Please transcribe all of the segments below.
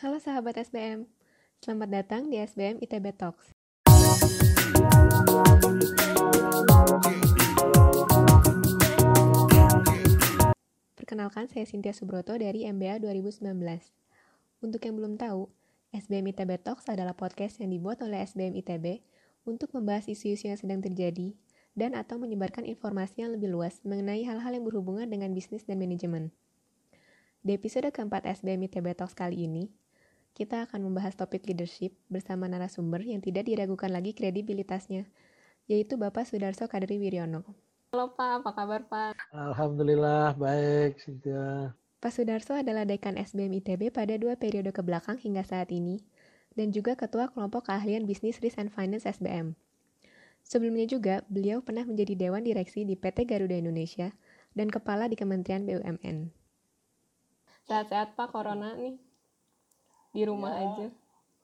Halo sahabat SBM, selamat datang di SBM ITB Talks. Perkenalkan, saya Cynthia Subroto dari MBA 2019. Untuk yang belum tahu, SBM ITB Talks adalah podcast yang dibuat oleh SBM ITB untuk membahas isu-isu yang sedang terjadi dan atau menyebarkan informasi yang lebih luas mengenai hal-hal yang berhubungan dengan bisnis dan manajemen. Di episode keempat SBM ITB Talks kali ini, kita akan membahas topik leadership bersama narasumber yang tidak diragukan lagi kredibilitasnya, yaitu Bapak Sudarso Kadri Wiryono. Halo Pak, apa kabar Pak? Alhamdulillah, baik Cynthia. Pak Sudarso adalah Dekan SBM ITB pada dua periode ke belakang hingga saat ini, dan juga Ketua Kelompok Keahlian Bisnis Risk and Finance SBM. Sebelumnya juga, beliau pernah menjadi Dewan Direksi di PT Garuda Indonesia dan Kepala di Kementerian BUMN. Sehat-sehat Pak Corona nih. Di rumah ya. aja.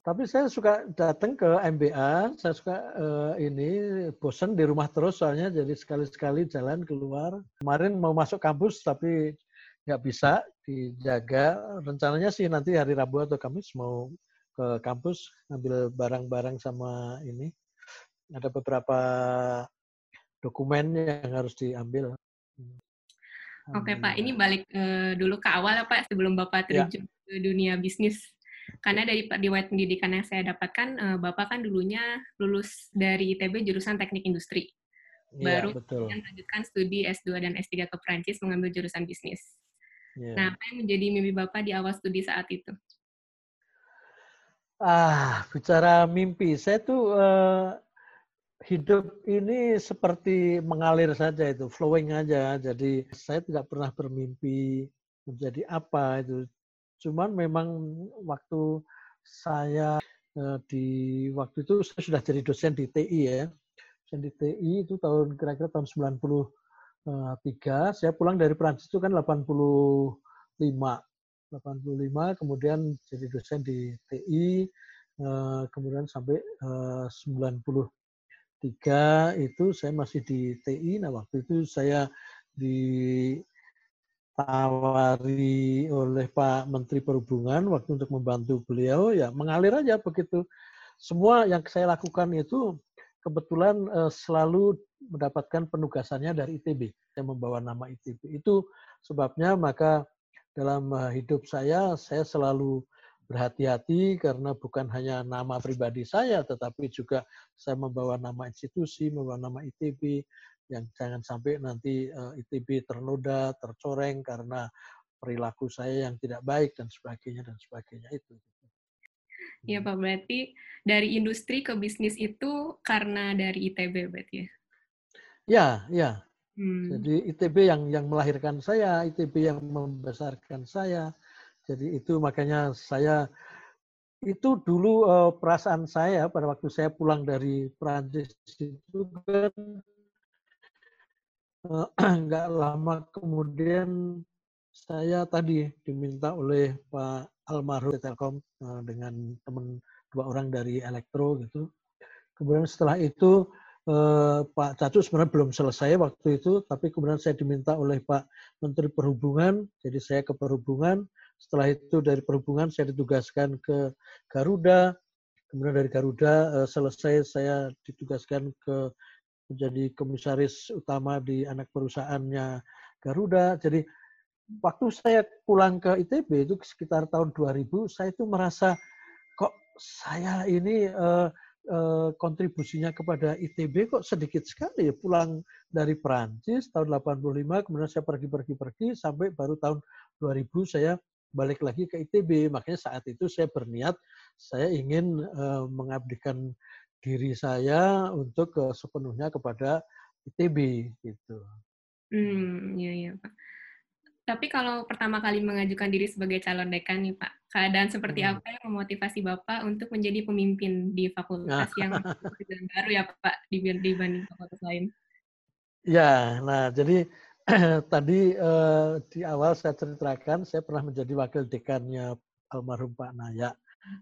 Tapi saya suka datang ke MBA, saya suka uh, ini bosan di rumah terus soalnya jadi sekali-sekali jalan keluar. Kemarin mau masuk kampus tapi nggak bisa dijaga. Rencananya sih nanti hari Rabu atau Kamis mau ke kampus ngambil barang-barang sama ini. Ada beberapa dokumen yang harus diambil. Oke Pak, ini balik uh, dulu ke awal ya Pak sebelum Bapak ya. terjun ya. ke dunia bisnis. Karena dari riwayat pendidikan yang saya dapatkan, uh, Bapak kan dulunya lulus dari ITB jurusan Teknik Industri. Ya, Baru betul. melanjutkan studi S2 dan S3 ke Prancis mengambil jurusan bisnis. Ya. Nah, apa yang menjadi mimpi Bapak di awal studi saat itu? Ah, bicara mimpi, saya tuh uh, hidup ini seperti mengalir saja itu, flowing aja. Jadi saya tidak pernah bermimpi menjadi apa itu. Cuman memang waktu saya eh, di waktu itu saya sudah jadi dosen di TI ya. Dosen di TI itu tahun kira-kira tahun 93. Saya pulang dari Prancis itu kan 85. 85 kemudian jadi dosen di TI eh, kemudian sampai 90 eh, tiga itu saya masih di TI. Nah waktu itu saya ditawari oleh Pak Menteri Perhubungan waktu untuk membantu beliau ya mengalir aja begitu. Semua yang saya lakukan itu kebetulan uh, selalu mendapatkan penugasannya dari ITB. Saya membawa nama ITB. Itu sebabnya maka dalam uh, hidup saya saya selalu berhati-hati karena bukan hanya nama pribadi saya, tetapi juga saya membawa nama institusi, membawa nama ITB, yang jangan sampai nanti eh, ITB ternoda, tercoreng karena perilaku saya yang tidak baik dan sebagainya dan sebagainya itu. Ya Pak, berarti dari industri ke bisnis itu karena dari ITB berarti ya? Ya, ya. Hmm. Jadi ITB yang yang melahirkan saya, ITB yang membesarkan saya, jadi itu makanya saya itu dulu uh, perasaan saya pada waktu saya pulang dari Prancis itu kan uh, nggak lama kemudian saya tadi diminta oleh Pak almarhum Telkom uh, dengan teman dua orang dari Elektro gitu. Kemudian setelah itu uh, Pak Cacu sebenarnya belum selesai waktu itu, tapi kemudian saya diminta oleh Pak Menteri Perhubungan, jadi saya ke Perhubungan, setelah itu dari perhubungan saya ditugaskan ke Garuda. Kemudian dari Garuda eh, selesai saya ditugaskan ke menjadi komisaris utama di anak perusahaannya Garuda. Jadi waktu saya pulang ke ITB itu sekitar tahun 2000, saya itu merasa kok saya ini uh, uh, kontribusinya kepada ITB kok sedikit sekali ya pulang dari Perancis tahun 85 kemudian saya pergi-pergi-pergi sampai baru tahun 2000 saya balik lagi ke ITB. Makanya saat itu saya berniat saya ingin uh, mengabdikan diri saya untuk uh, sepenuhnya kepada ITB gitu. Hmm, iya iya Pak. Tapi kalau pertama kali mengajukan diri sebagai calon dekan nih Pak, keadaan seperti hmm. apa yang memotivasi Bapak untuk menjadi pemimpin di fakultas yang baru ya Pak dibanding fakultas lain? Ya, nah jadi tadi uh, di awal saya ceritakan saya pernah menjadi wakil dekannya almarhum Pak Naya.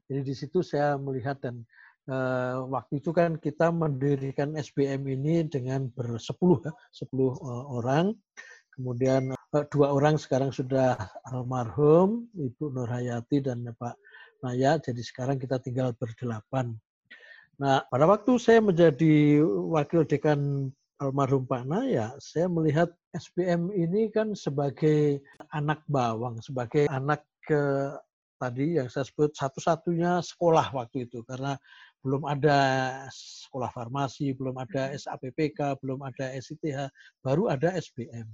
Jadi di situ saya melihat dan uh, waktu itu kan kita mendirikan SBM ini dengan bersepuluh ya, sepuluh uh, orang. Kemudian uh, dua orang sekarang sudah almarhum, Ibu Nur Hayati dan Pak Maya, jadi sekarang kita tinggal berdelapan. Nah, pada waktu saya menjadi wakil dekan almarhum Pak Naya, saya melihat SPM ini kan sebagai anak bawang, sebagai anak ke tadi yang saya sebut satu-satunya sekolah waktu itu karena belum ada sekolah farmasi, belum ada hmm. SAPPK, belum ada SITH, baru ada SBM.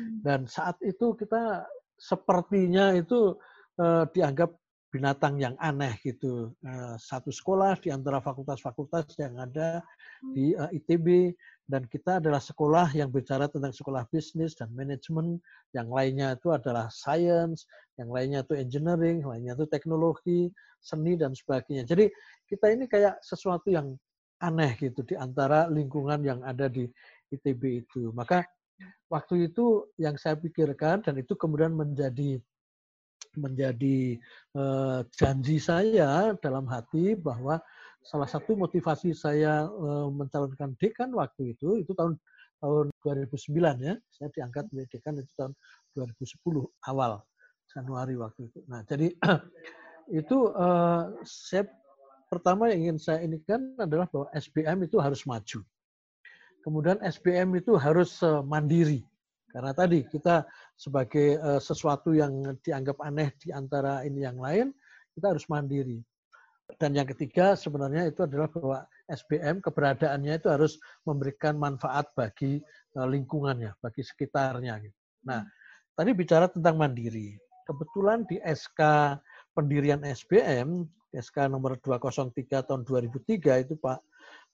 Hmm. Dan saat itu kita sepertinya itu eh, dianggap binatang yang aneh gitu. Eh, satu sekolah di antara fakultas-fakultas yang ada di uh, eh, ITB dan kita adalah sekolah yang bicara tentang sekolah bisnis dan manajemen. Yang lainnya itu adalah science, yang lainnya itu engineering, lainnya itu teknologi, seni dan sebagainya. Jadi kita ini kayak sesuatu yang aneh gitu di antara lingkungan yang ada di ITB itu. Maka waktu itu yang saya pikirkan dan itu kemudian menjadi menjadi uh, janji saya dalam hati bahwa salah satu motivasi saya uh, mencalonkan dekan waktu itu itu tahun tahun 2009 ya saya diangkat menjadi dekan itu tahun 2010 awal Januari waktu itu. Nah jadi itu uh, saya pertama yang ingin saya ini kan adalah bahwa SBM itu harus maju. Kemudian SBM itu harus uh, mandiri karena tadi kita sebagai uh, sesuatu yang dianggap aneh di antara ini yang lain, kita harus mandiri. Dan yang ketiga sebenarnya itu adalah bahwa SBM keberadaannya itu harus memberikan manfaat bagi uh, lingkungannya, bagi sekitarnya. Gitu. Nah, tadi bicara tentang mandiri. Kebetulan di SK pendirian SBM, SK nomor 203 tahun 2003 itu Pak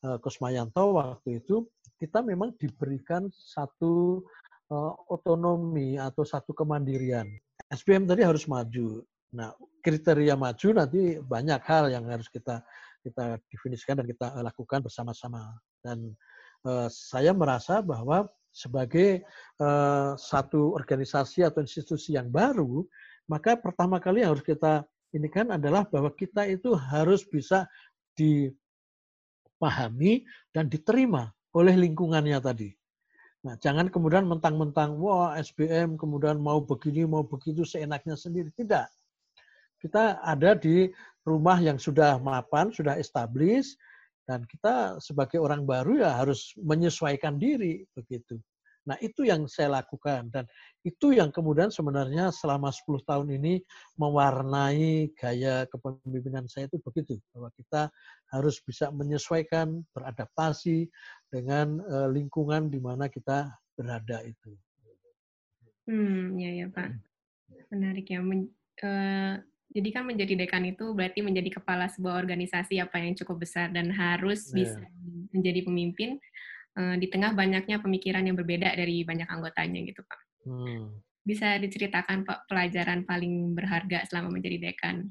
eh, Kusmayanto waktu itu kita memang diberikan satu uh, otonomi atau satu kemandirian. SPM tadi harus maju. Nah, kriteria maju nanti banyak hal yang harus kita kita definisikan dan kita lakukan bersama-sama. Dan uh, saya merasa bahwa sebagai uh, satu organisasi atau institusi yang baru, maka pertama kali yang harus kita ini kan adalah bahwa kita itu harus bisa dipahami dan diterima oleh lingkungannya tadi. Nah, jangan kemudian mentang-mentang, wah SBM kemudian mau begini, mau begitu, seenaknya sendiri. Tidak. Kita ada di rumah yang sudah mapan, sudah established, dan kita sebagai orang baru ya harus menyesuaikan diri begitu. Nah, itu yang saya lakukan dan itu yang kemudian sebenarnya selama 10 tahun ini mewarnai gaya kepemimpinan saya itu begitu bahwa kita harus bisa menyesuaikan, beradaptasi dengan uh, lingkungan di mana kita berada itu. Hmm, ya ya Pak. Menarik ya. Men, uh, jadi kan menjadi dekan itu berarti menjadi kepala sebuah organisasi apa yang cukup besar dan harus yeah. bisa menjadi pemimpin uh, di tengah banyaknya pemikiran yang berbeda dari banyak anggotanya gitu Pak. Hmm. Bisa diceritakan Pak pelajaran paling berharga selama menjadi dekan?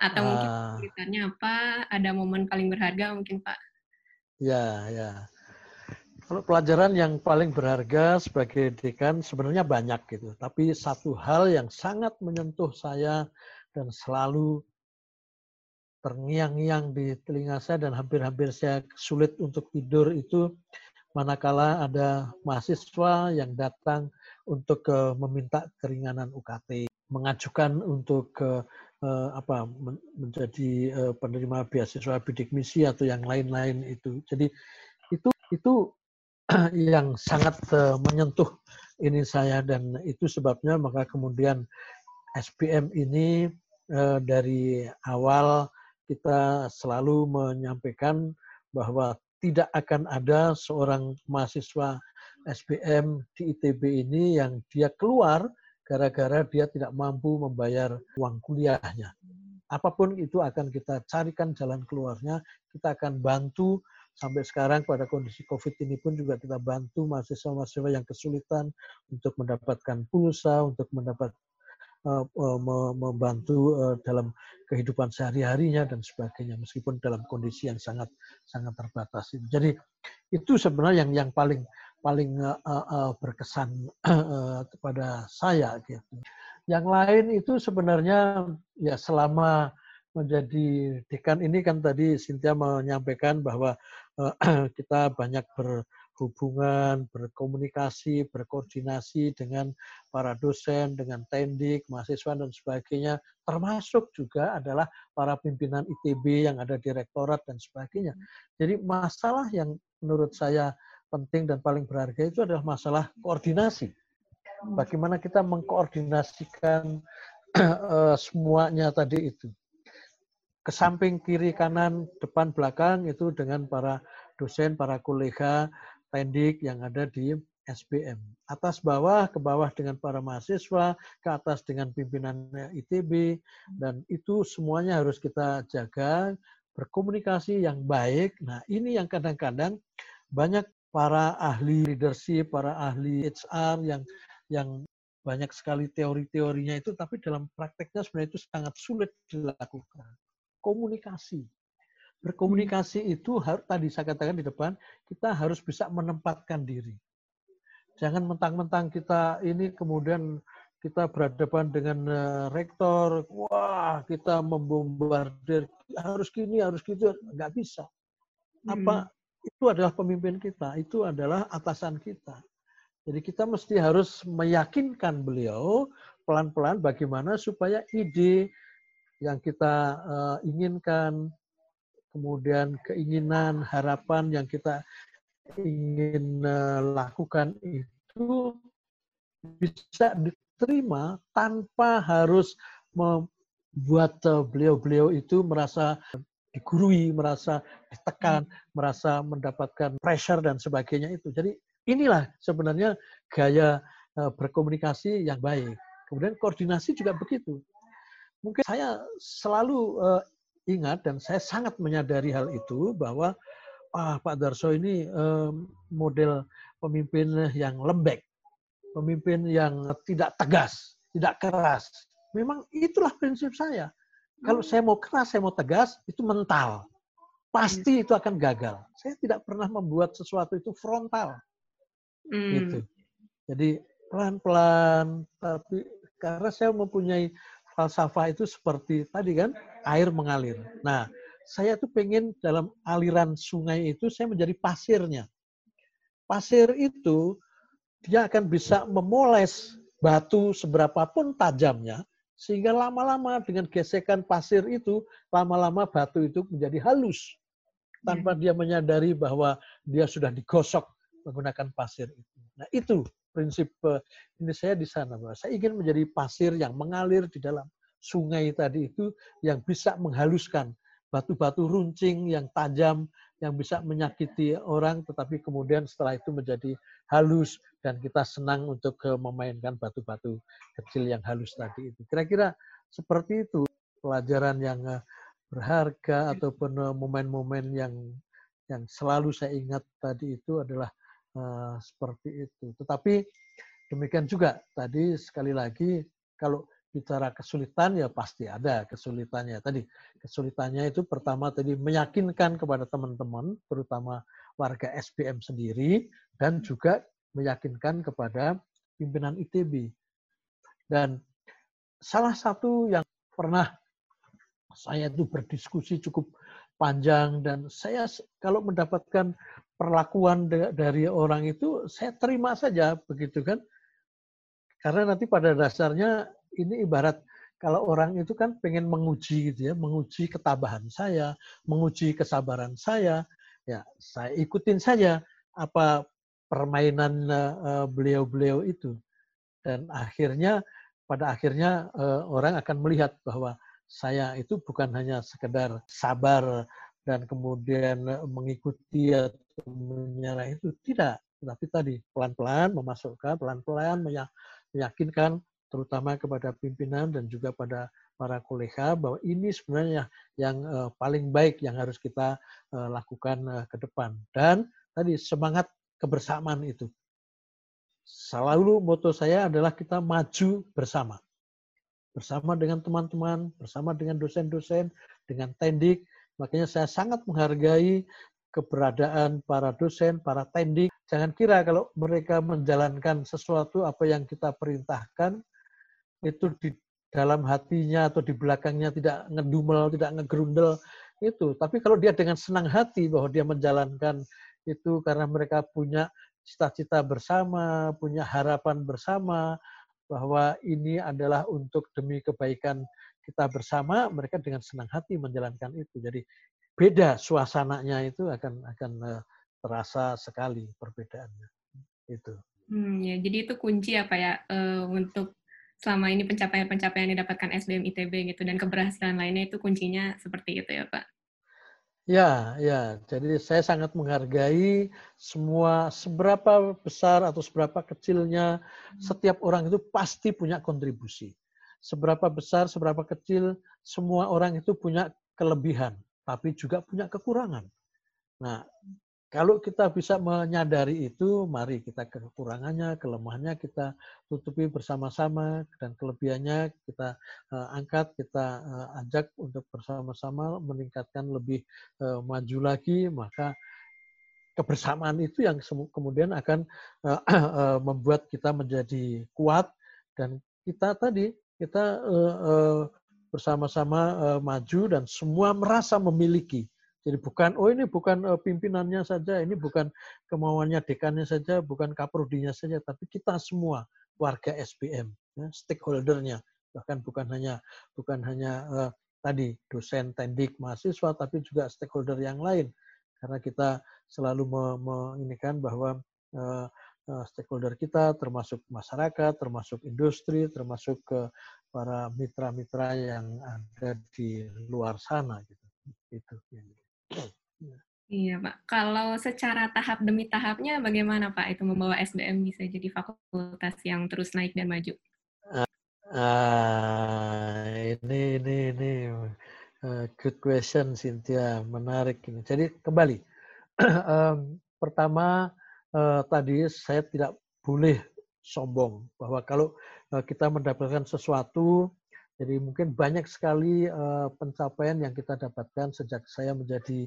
Atau uh, mungkin ah. ceritanya apa? Ada momen paling berharga mungkin Pak? Ya, ya. Kalau pelajaran yang paling berharga sebagai dekan sebenarnya banyak gitu. Tapi satu hal yang sangat menyentuh saya dan selalu terngiang-ngiang di telinga saya dan hampir-hampir saya sulit untuk tidur itu manakala ada mahasiswa yang datang untuk uh, meminta keringanan UKT, mengajukan untuk uh, uh, apa menjadi uh, penerima beasiswa bidik misi atau yang lain-lain itu. Jadi itu itu yang sangat uh, menyentuh ini saya dan itu sebabnya maka kemudian SPM ini uh, dari awal kita selalu menyampaikan bahwa tidak akan ada seorang mahasiswa SPM di ITB ini yang dia keluar gara-gara dia tidak mampu membayar uang kuliahnya. Apa pun itu akan kita carikan jalan keluarnya, kita akan bantu sampai sekarang pada kondisi COVID ini pun juga kita bantu mahasiswa-mahasiswa yang kesulitan untuk mendapatkan pulsa, untuk mendapat membantu uh, dalam kehidupan sehari-harinya dan sebagainya meskipun dalam kondisi yang sangat sangat terbatas. Jadi itu sebenarnya yang yang paling paling uh, berkesan kepada saya gitu. Yang lain itu sebenarnya ya selama menjadi dekan ini kan tadi Cynthia menyampaikan bahwa kita banyak ber, berhubungan, berkomunikasi, berkoordinasi dengan para dosen, dengan tendik, mahasiswa, dan sebagainya. Termasuk juga adalah para pimpinan ITB yang ada di rektorat dan sebagainya. Jadi masalah yang menurut saya penting dan paling berharga itu adalah masalah koordinasi. Bagaimana kita mengkoordinasikan uh, semuanya tadi itu. Ke samping kiri kanan depan belakang itu dengan para dosen, para kolega, pendik yang ada di SBM. Atas bawah, ke bawah dengan para mahasiswa, ke atas dengan pimpinan ITB, dan itu semuanya harus kita jaga, berkomunikasi yang baik. Nah ini yang kadang-kadang banyak para ahli leadership, para ahli HR yang yang banyak sekali teori-teorinya itu, tapi dalam prakteknya sebenarnya itu sangat sulit dilakukan. Komunikasi. Berkomunikasi itu harus tadi saya katakan di depan, kita harus bisa menempatkan diri. Jangan mentang-mentang kita ini kemudian kita berhadapan dengan eh, rektor, wah kita membombardir harus gini, harus gitu, nggak bisa. Apa hmm. itu adalah pemimpin kita, itu adalah atasan kita. Jadi kita mesti harus meyakinkan beliau pelan-pelan bagaimana supaya ide yang kita uh, inginkan, kemudian keinginan, harapan yang kita ingin uh, lakukan itu bisa diterima tanpa harus membuat eh, beliau-beliau itu merasa digurui, merasa ditekan, merasa mendapatkan pressure dan sebagainya itu. Jadi inilah sebenarnya gaya uh, berkomunikasi yang baik. Kemudian koordinasi juga begitu. Mungkin saya selalu ingat dan saya sangat menyadari hal itu bahwa ah, Pak Darso ini um, model pemimpin yang lembek, pemimpin yang tidak tegas, tidak keras. Memang itulah prinsip saya. Kalau saya mau keras, saya mau tegas, itu mental. Pasti itu akan gagal. Saya tidak pernah membuat sesuatu itu frontal. Hmm. Gitu. Jadi pelan-pelan, tapi karena saya mempunyai falsafah itu seperti tadi kan, air mengalir. Nah, saya tuh pengen dalam aliran sungai itu saya menjadi pasirnya. Pasir itu dia akan bisa memoles batu seberapapun tajamnya, sehingga lama-lama dengan gesekan pasir itu, lama-lama batu itu menjadi halus. Tanpa hmm. dia menyadari bahwa dia sudah digosok menggunakan pasir itu. Nah itu prinsip eh, ini saya di sana. Bahwa saya ingin menjadi pasir yang mengalir di dalam sungai tadi itu yang bisa menghaluskan batu-batu runcing yang tajam yang bisa menyakiti orang tetapi kemudian setelah itu menjadi halus dan kita senang untuk eh, memainkan batu-batu kecil yang halus tadi itu. Kira-kira seperti itu pelajaran yang eh, berharga ataupun momen-momen yang yang selalu saya ingat tadi itu adalah uh, seperti itu. Tetapi demikian juga tadi sekali lagi kalau bicara kesulitan ya pasti ada kesulitannya. Tadi kesulitannya itu pertama tadi meyakinkan kepada teman-teman, terutama warga SPM sendiri, dan juga meyakinkan kepada pimpinan ITB. Dan salah satu yang pernah saya itu berdiskusi cukup panjang dan saya kalau mendapatkan perlakuan dari orang itu saya terima saja begitu kan karena nanti pada dasarnya ini ibarat kalau orang itu kan pengen menguji gitu ya, menguji ketabahan saya, menguji kesabaran saya, ya saya ikutin saja apa permainan eh, beliau-beliau itu. Dan akhirnya pada akhirnya eh, orang akan melihat bahwa saya itu bukan hanya sekedar sabar dan kemudian mengikuti atau menyerah itu tidak, tetapi tadi pelan-pelan memasukkan, pelan-pelan meyakinkan terutama kepada pimpinan dan juga pada para kolega bahwa ini sebenarnya yang uh, paling baik yang harus kita uh, lakukan ke depan. Dan tadi semangat kebersamaan itu. Selalu moto saya adalah kita maju bersama. Bersama dengan teman-teman, bersama dengan dosen-dosen, dengan tendik. Makanya saya sangat menghargai keberadaan para dosen, para tendik. Jangan kira kalau mereka menjalankan sesuatu apa yang kita perintahkan, itu di dalam hatinya atau di belakangnya tidak ngedumel, tidak ngegerundel itu. Tapi kalau dia dengan senang hati bahwa dia menjalankan itu karena mereka punya cita-cita bersama, punya harapan bersama bahwa ini adalah untuk demi kebaikan kita bersama, mereka dengan senang hati menjalankan itu. Jadi beda suasananya itu akan akan eh, terasa sekali perbedaannya. Itu. Hmm, ya, jadi itu kunci apa ya uh, untuk selama ini pencapaian-pencapaian yang didapatkan SBM ITB gitu dan keberhasilan lainnya itu kuncinya seperti itu ya Pak. Ya, ya. Jadi saya sangat menghargai semua seberapa besar atau seberapa kecilnya hmm. setiap orang itu pasti punya kontribusi. Seberapa besar, seberapa kecil, semua orang itu punya kelebihan, tapi juga punya kekurangan. Nah, kalau kita bisa menyadari itu, mari kita kekurangannya, kelemahannya kita tutupi bersama-sama dan kelebihannya kita uh, angkat, kita uh, ajak untuk bersama-sama meningkatkan lebih uh, maju lagi, maka kebersamaan itu yang kemudian akan membuat kita menjadi kuat dan kita tadi kita uh, uh, bersama-sama uh, maju dan semua merasa memiliki. Jadi bukan, oh ini bukan uh, pimpinannya saja, ini bukan kemauannya dekannya saja, bukan kaprodinya saja, tapi kita semua warga SBM, ya, stakeholdernya, bahkan bukan hanya bukan hanya uh, tadi dosen, tendik, mahasiswa, tapi juga stakeholder yang lain, karena kita selalu menginginkan bahwa uh, stakeholder kita, termasuk masyarakat, termasuk industri, termasuk ke para mitra-mitra yang ada di luar sana gitu. Itu. Iya, Pak. Kalau secara tahap demi tahapnya bagaimana, Pak, itu membawa SBM bisa jadi fakultas yang terus naik dan maju? Ah, ini ini ini uh, good question, Cynthia. Menarik ini. Jadi kembali, um, pertama uh, tadi saya tidak boleh sombong bahwa kalau uh, kita mendapatkan sesuatu jadi mungkin banyak sekali uh, pencapaian yang kita dapatkan sejak saya menjadi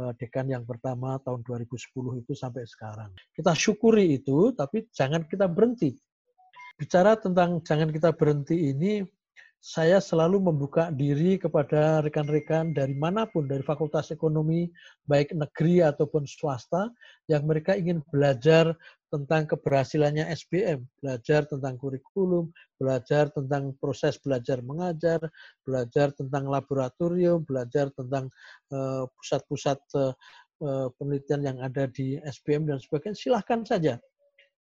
uh, dekan yang pertama tahun 2010 itu sampai sekarang. Kita syukuri itu, tapi jangan kita berhenti. Bicara tentang jangan kita berhenti ini, saya selalu membuka diri kepada rekan-rekan dari mana pun, dari Fakultas Ekonomi, baik negeri ataupun swasta, yang mereka ingin belajar tentang keberhasilannya SBM, belajar tentang kurikulum, belajar tentang proses belajar mengajar, belajar tentang laboratorium, belajar tentang eh, pusat-pusat uh, uh, penelitian yang ada di SBM dan sebagainya, silahkan saja.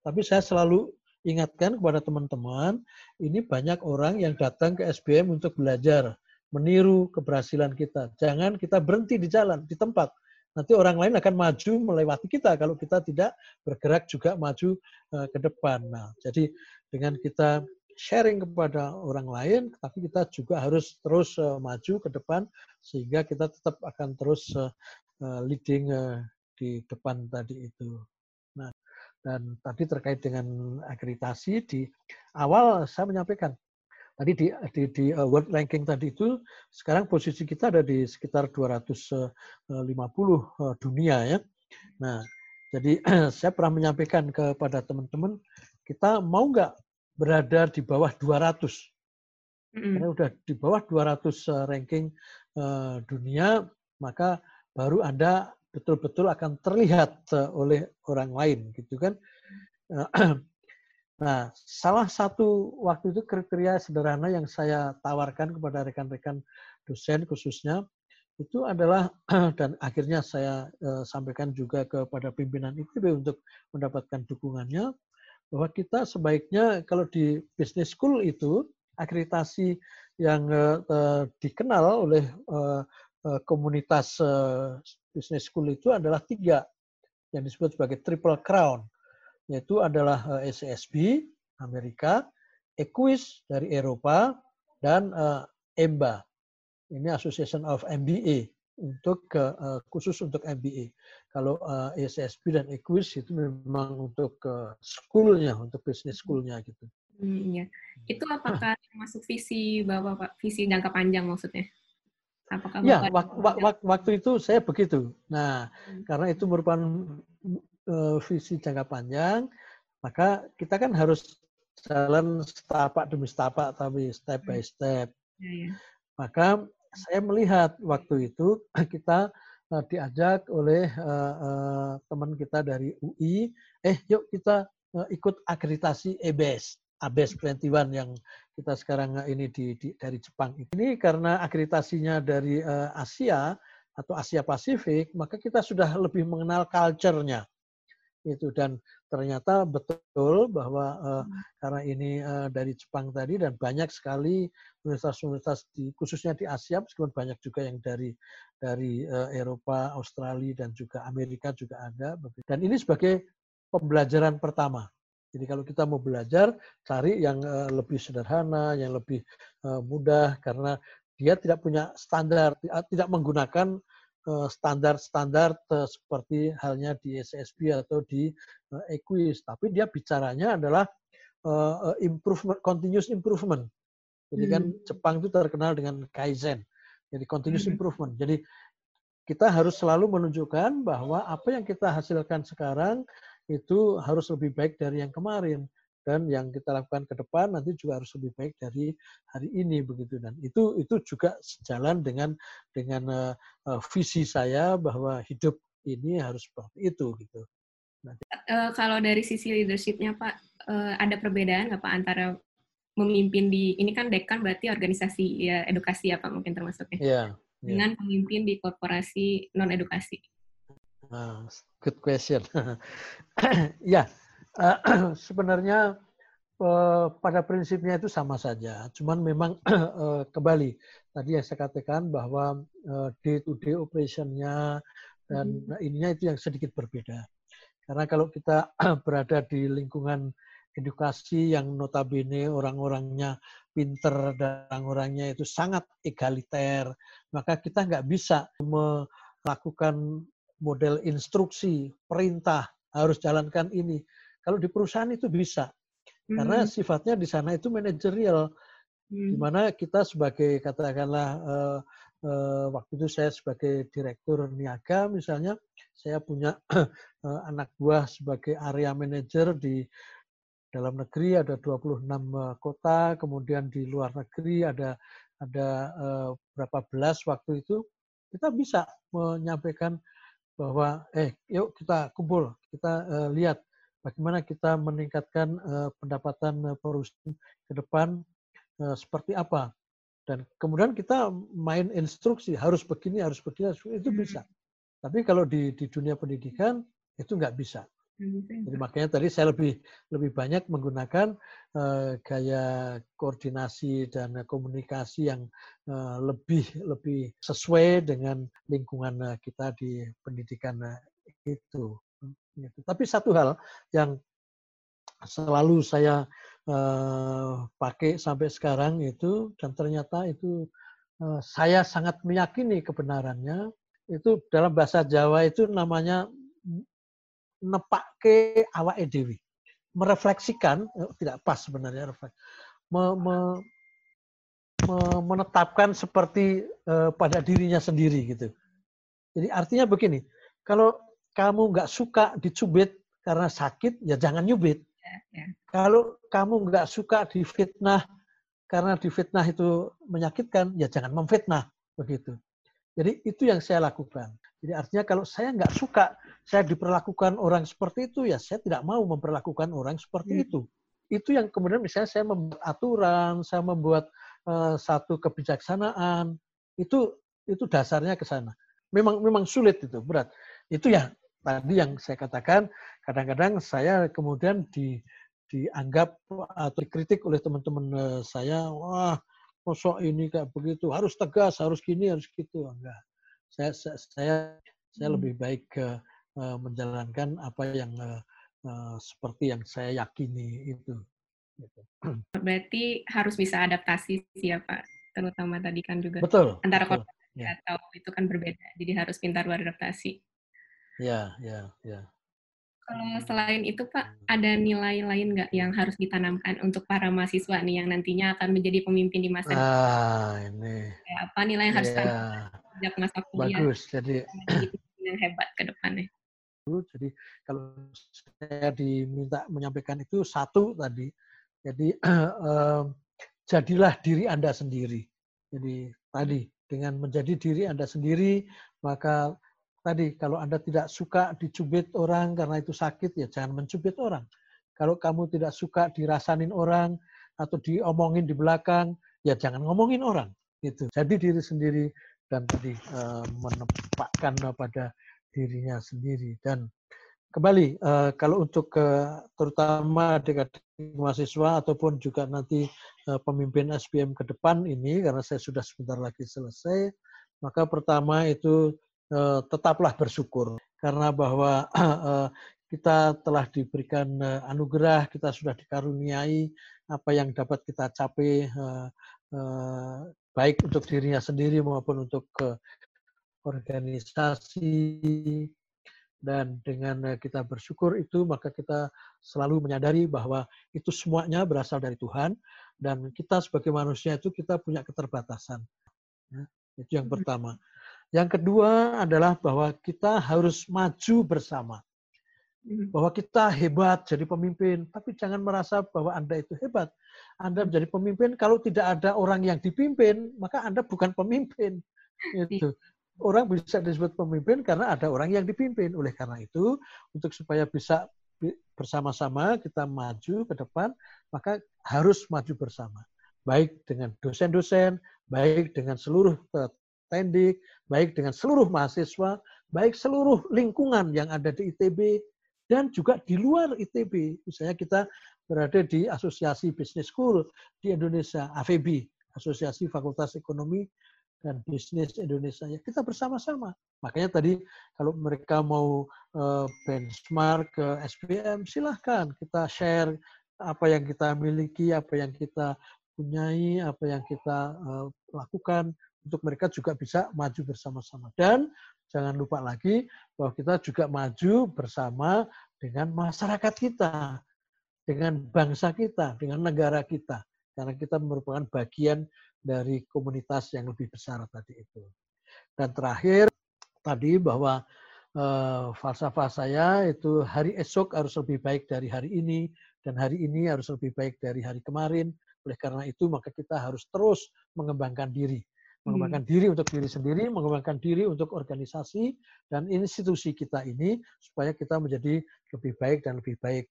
Tapi saya selalu ingatkan kepada teman-teman, ini banyak orang yang datang ke SBM untuk belajar, meniru keberhasilan kita. Jangan kita berhenti di jalan, di tempat. Nanti orang lain akan maju melewati kita kalau kita tidak bergerak juga maju eh, ke depan. Nah, jadi dengan kita sharing kepada orang lain, tapi kita juga harus terus uh, maju ke depan sehingga kita tetap akan terus uh, leading di depan tadi itu. Dan tadi terkait dengan akreditasi di awal saya menyampaikan tadi di, di, di uh, world ranking tadi itu sekarang posisi kita ada di sekitar 250 uh, dunia ya. Nah, jadi saya pernah menyampaikan kepada teman-teman kita mau nggak berada di bawah 200 karena udah di bawah 200 uh, ranking dunia maka baru Anda betul-betul akan terlihat eh, oleh orang lain gitu kan. Nah, salah satu waktu itu kriteria sederhana yang saya tawarkan kepada rekan-rekan dosen khususnya itu adalah dan akhirnya saya uh, sampaikan juga kepada pimpinan ITB untuk mendapatkan dukungannya bahwa kita sebaiknya kalau di business school itu akreditasi yang uh, dikenal oleh komunitas uh, business school itu adalah tiga yang disebut sebagai triple crown, yaitu adalah eh, SSB Amerika, Equis dari Eropa, dan EMBA. Ini Association of MBA untuk khusus untuk MBA. Kalau SSB dan Equis itu memang untuk schoolnya, untuk business schoolnya gitu. Hmm, iya. Itu apakah masuk visi bapak Pak? Visi jangka panjang maksudnya? Apakah ya, wak wak waktu itu saya begitu. Nah, hmm. karena itu merupakan uh, visi jangka panjang, maka kita kan harus jalan setapak demi setapak, tapi step by hmm. step. Ya, ya. Maka saya melihat waktu itu kita uh, diajak oleh uh, uh, teman kita dari UI, eh yuk kita uh, ikut akreditasi EBS, ABS 21 yang kita sekarang ini di, di dari Jepang. Ini karena akreditasinya dari uh, Asia atau Asia Pasifik, maka kita sudah lebih mengenal culture-nya itu dan ternyata betul bahwa uh, karena ini uh, dari Jepang tadi dan banyak sekali universitas-universitas di khususnya di Asia meskipun banyak juga yang dari dari uh, Eropa, Australia dan juga Amerika juga ada dan ini sebagai pembelajaran pertama. Jadi kalau kita mau belajar cari yang uh, lebih sederhana, yang lebih uh, mudah karena dia tidak punya standar, tidak menggunakan Eh, standar-standar seperti halnya di SSB atau di eh, Equis, tapi dia bicaranya adalah eh, improvement, continuous improvement. Jadi kan hmm. Jepang itu terkenal dengan kaizen, jadi continuous hmm. improvement. Jadi kita harus selalu menunjukkan bahwa apa yang kita hasilkan sekarang itu harus lebih baik dari yang kemarin dan yang kita lakukan ke depan nanti juga harus lebih baik dari hari ini begitu dan itu itu juga sejalan dengan dengan uh, uh, visi saya bahwa hidup ini harus seperti itu gitu. Nanti. Uh, kalau dari sisi leadershipnya Pak uh, ada perbedaan nggak Pak antara memimpin di ini kan dekan berarti organisasi ya edukasi ya Pak mungkin termasuknya. Yeah, yeah. Dengan pemimpin di korporasi non edukasi. Uh, good question. ya, uh, sebenarnya uh, pada prinsipnya itu sama saja. Cuman memang uh, kembali tadi yang saya katakan bahwa uh, day to day operationnya dan hmm. ininya itu yang sedikit berbeda. Karena kalau kita berada di lingkungan edukasi yang notabene orang-orangnya pinter dan orang-orangnya itu sangat egaliter, maka kita nggak bisa melakukan model instruksi, perintah, harus jalankan ini. Kalau di perusahaan itu bisa. Karena hmm. sifatnya di sana itu manajerial. Hmm. Di mana kita sebagai katakanlah uh, uh, waktu itu saya sebagai direktur niaga misalnya, saya punya uh, anak buah sebagai area manager di dalam negeri ada 26 kota, kemudian di luar negeri ada ada uh, berapa belas waktu itu kita bisa menyampaikan bahwa eh yuk kita kumpul, kita uh, lihat bagaimana kita meningkatkan uh, pendapatan uh, perusahaan ke depan uh, seperti apa. Dan kemudian kita main instruksi harus begini, harus begini, harus begini itu hmm. bisa. Tapi kalau di, di dunia pendidikan itu nggak bisa. Jadi makanya tadi saya lebih lebih banyak menggunakan uh, gaya koordinasi dan komunikasi yang uh, lebih lebih sesuai dengan lingkungan kita di pendidikan itu. Gitu. Tapi satu hal yang selalu saya uh, pakai sampai sekarang itu dan ternyata itu uh, saya sangat meyakini kebenarannya itu dalam bahasa Jawa itu namanya nepake awak dewi merefleksikan eh, tidak pas sebenarnya me, me, me, menetapkan seperti uh, pada dirinya sendiri gitu jadi artinya begini kalau kamu nggak suka dicubit karena sakit, ya jangan nyubit. Ya, ya. Kalau kamu nggak suka difitnah karena difitnah itu menyakitkan, ya jangan memfitnah begitu. Jadi itu yang saya lakukan. Jadi artinya kalau saya nggak suka saya diperlakukan orang seperti itu, ya saya tidak mau memperlakukan orang seperti hmm. itu. Itu yang kemudian misalnya saya membuat aturan, saya membuat uh, satu kebijaksanaan, itu itu dasarnya ke sana. Memang memang sulit itu, berat. Itu ya tadi yang saya katakan, kadang-kadang saya kemudian di, dianggap atau dikritik oleh teman-teman eh, saya, wah, kosok ini kayak begitu, harus tegas, harus gini, harus gitu. Enggak. Saya saya saya, saya hmm. lebih baik ke uh, menjalankan apa yang uh, uh, seperti yang saya yakini itu. Gitu. Berarti harus bisa adaptasi sih ya Pak, terutama tadi kan juga betul, antara betul. ya. atau itu kan berbeda, jadi harus pintar beradaptasi. Ya, ya, ya. Kalau selain itu Pak, ada nilai lain nggak yang harus ditanamkan untuk para mahasiswa nih yang nantinya akan menjadi pemimpin di masa depan? Ah, ini. Kayak apa nilai yang harus ya. sejak masa kuliah? Bagus, jadi yang hebat ke depannya. Jadi kalau saya diminta menyampaikan itu satu tadi, jadi um, jadilah diri Anda sendiri. Jadi tadi dengan menjadi diri Anda sendiri, maka tadi kalau Anda tidak suka dicubit orang karena itu sakit ya jangan mencubit orang. Kalau kamu tidak suka dirasanin orang atau diomongin di belakang ya jangan ngomongin orang gitu. Jadi diri sendiri dan tadi uh, menempatkan pada dirinya sendiri. Dan kembali uh, kalau untuk uh, terutama adik-adik mahasiswa ataupun juga nanti uh, pemimpin SPM ke depan ini karena saya sudah sebentar lagi selesai maka pertama itu uh, tetaplah bersyukur. Karena bahwa kita telah diberikan anugerah kita sudah dikaruniai apa yang dapat kita capai baik untuk dirinya sendiri maupun untuk organisasi dan dengan eh, kita bersyukur itu maka kita selalu menyadari bahwa itu semuanya berasal dari Tuhan dan kita sebagai manusia itu kita punya keterbatasan ya, itu yang hmm. pertama yang kedua adalah bahwa kita harus maju bersama hmm. bahwa kita hebat jadi pemimpin tapi jangan merasa bahwa anda itu hebat anda menjadi pemimpin, kalau tidak ada orang yang dipimpin, maka Anda bukan pemimpin. Itu. Orang bisa disebut pemimpin karena ada orang yang dipimpin. Oleh karena itu, untuk supaya bisa bersama-sama kita maju ke depan, maka harus maju bersama. Baik dengan dosen-dosen, baik dengan seluruh tendik, baik dengan seluruh mahasiswa, baik seluruh lingkungan yang ada di ITB, dan juga di luar ITB. Misalnya kita berada di Asosiasi Business School di Indonesia, AVB, Asosiasi Fakultas Ekonomi dan Bisnis Indonesia. Ya, kita bersama-sama. Makanya tadi kalau mereka mau uh, benchmark ke SPM, silahkan kita share apa yang kita miliki, apa yang kita punyai, apa yang kita uh, lakukan untuk mereka juga bisa maju bersama-sama. Dan jangan lupa lagi bahwa kita juga maju bersama dengan masyarakat kita dengan bangsa kita, dengan negara kita. Karena kita merupakan bagian dari komunitas yang lebih besar tadi itu. Dan terakhir tadi bahwa uh, falsafah saya itu hari esok harus lebih baik dari hari ini dan hari ini harus lebih baik dari hari kemarin. Oleh karena itu maka kita harus terus mengembangkan diri, mengembangkan hmm. diri untuk diri sendiri, mengembangkan diri untuk organisasi dan institusi kita ini supaya kita menjadi lebih baik dan lebih baik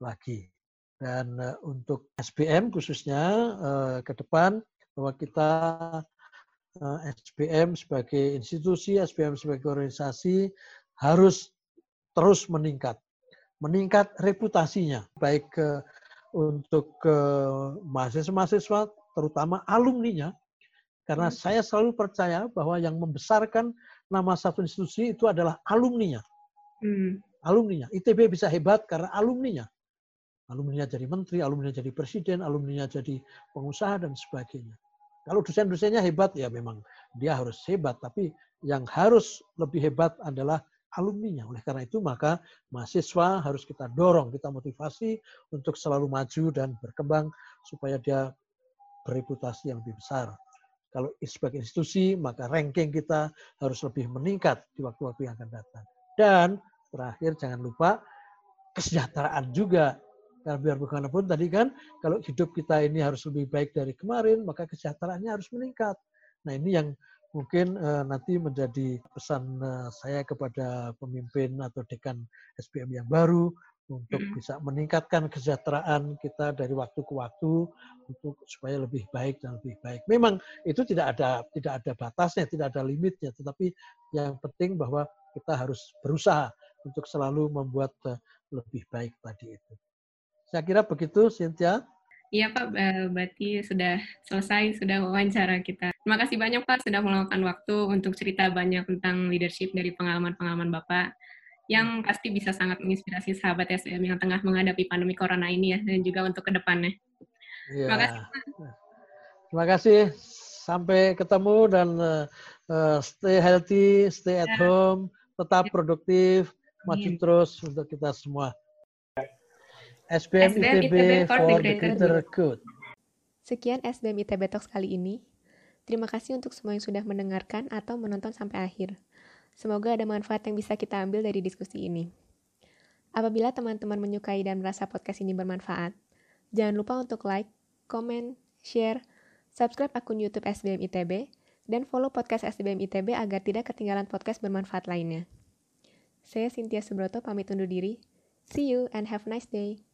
lagi. Dan uh, untuk SBM khususnya ke depan bahwa kita eh, SBM sebagai institusi, SBM sebagai organisasi harus terus meningkat. Meningkat reputasinya baik uh, untuk uh, mahasiswa-mahasiswa terutama alumninya karena hmm. saya selalu percaya bahwa yang membesarkan nama satu institusi itu adalah alumninya. Hmm. Alumninya. ITB bisa hebat karena alumninya alumninya jadi menteri, alumninya jadi presiden, alumninya jadi pengusaha dan sebagainya. Kalau dosen-dosennya hebat ya memang dia harus hebat, tapi yang harus lebih hebat adalah alumninya. Oleh karena itu maka mahasiswa harus kita dorong, kita motivasi untuk selalu maju dan berkembang supaya dia bereputasi yang lebih besar. Kalau sebagai institusi maka ranking kita harus lebih meningkat di waktu-waktu yang akan datang. Dan terakhir jangan lupa kesejahteraan juga karena biar bagaimanapun tadi kan, kalau hidup kita ini harus lebih baik dari kemarin, maka kesejahteraannya harus meningkat. Nah ini yang mungkin uh, nanti menjadi pesan uh, saya kepada pemimpin atau dekan SPM yang baru untuk bisa meningkatkan kesejahteraan kita dari waktu ke waktu untuk supaya lebih baik dan lebih baik. Memang itu tidak ada tidak ada batasnya, tidak ada limitnya, tetapi yang penting bahwa kita harus berusaha untuk selalu membuat uh, lebih baik tadi itu. Saya kira begitu, Cynthia. Iya Pak, berarti sudah selesai, sudah wawancara kita. Terima kasih banyak Pak sudah meluangkan waktu untuk cerita banyak tentang leadership dari pengalaman-pengalaman Bapak yang pasti bisa sangat menginspirasi sahabat SDM yang tengah menghadapi pandemi corona ini ya, dan juga untuk ke depannya. Ya. Terima kasih. Pak. Terima kasih. Sampai ketemu dan uh, stay healthy, stay at ya. home, tetap ya. produktif, maju terus untuk kita semua. SBM, SBM ITB, ITB for, for the greater good. Sekian SBM ITB Talks kali ini. Terima kasih untuk semua yang sudah mendengarkan atau menonton sampai akhir. Semoga ada manfaat yang bisa kita ambil dari diskusi ini. Apabila teman-teman menyukai dan merasa podcast ini bermanfaat, jangan lupa untuk like, komen, share, subscribe akun YouTube SBM ITB, dan follow podcast SBM ITB agar tidak ketinggalan podcast bermanfaat lainnya. Saya Cynthia Subroto pamit undur diri. See you and have a nice day.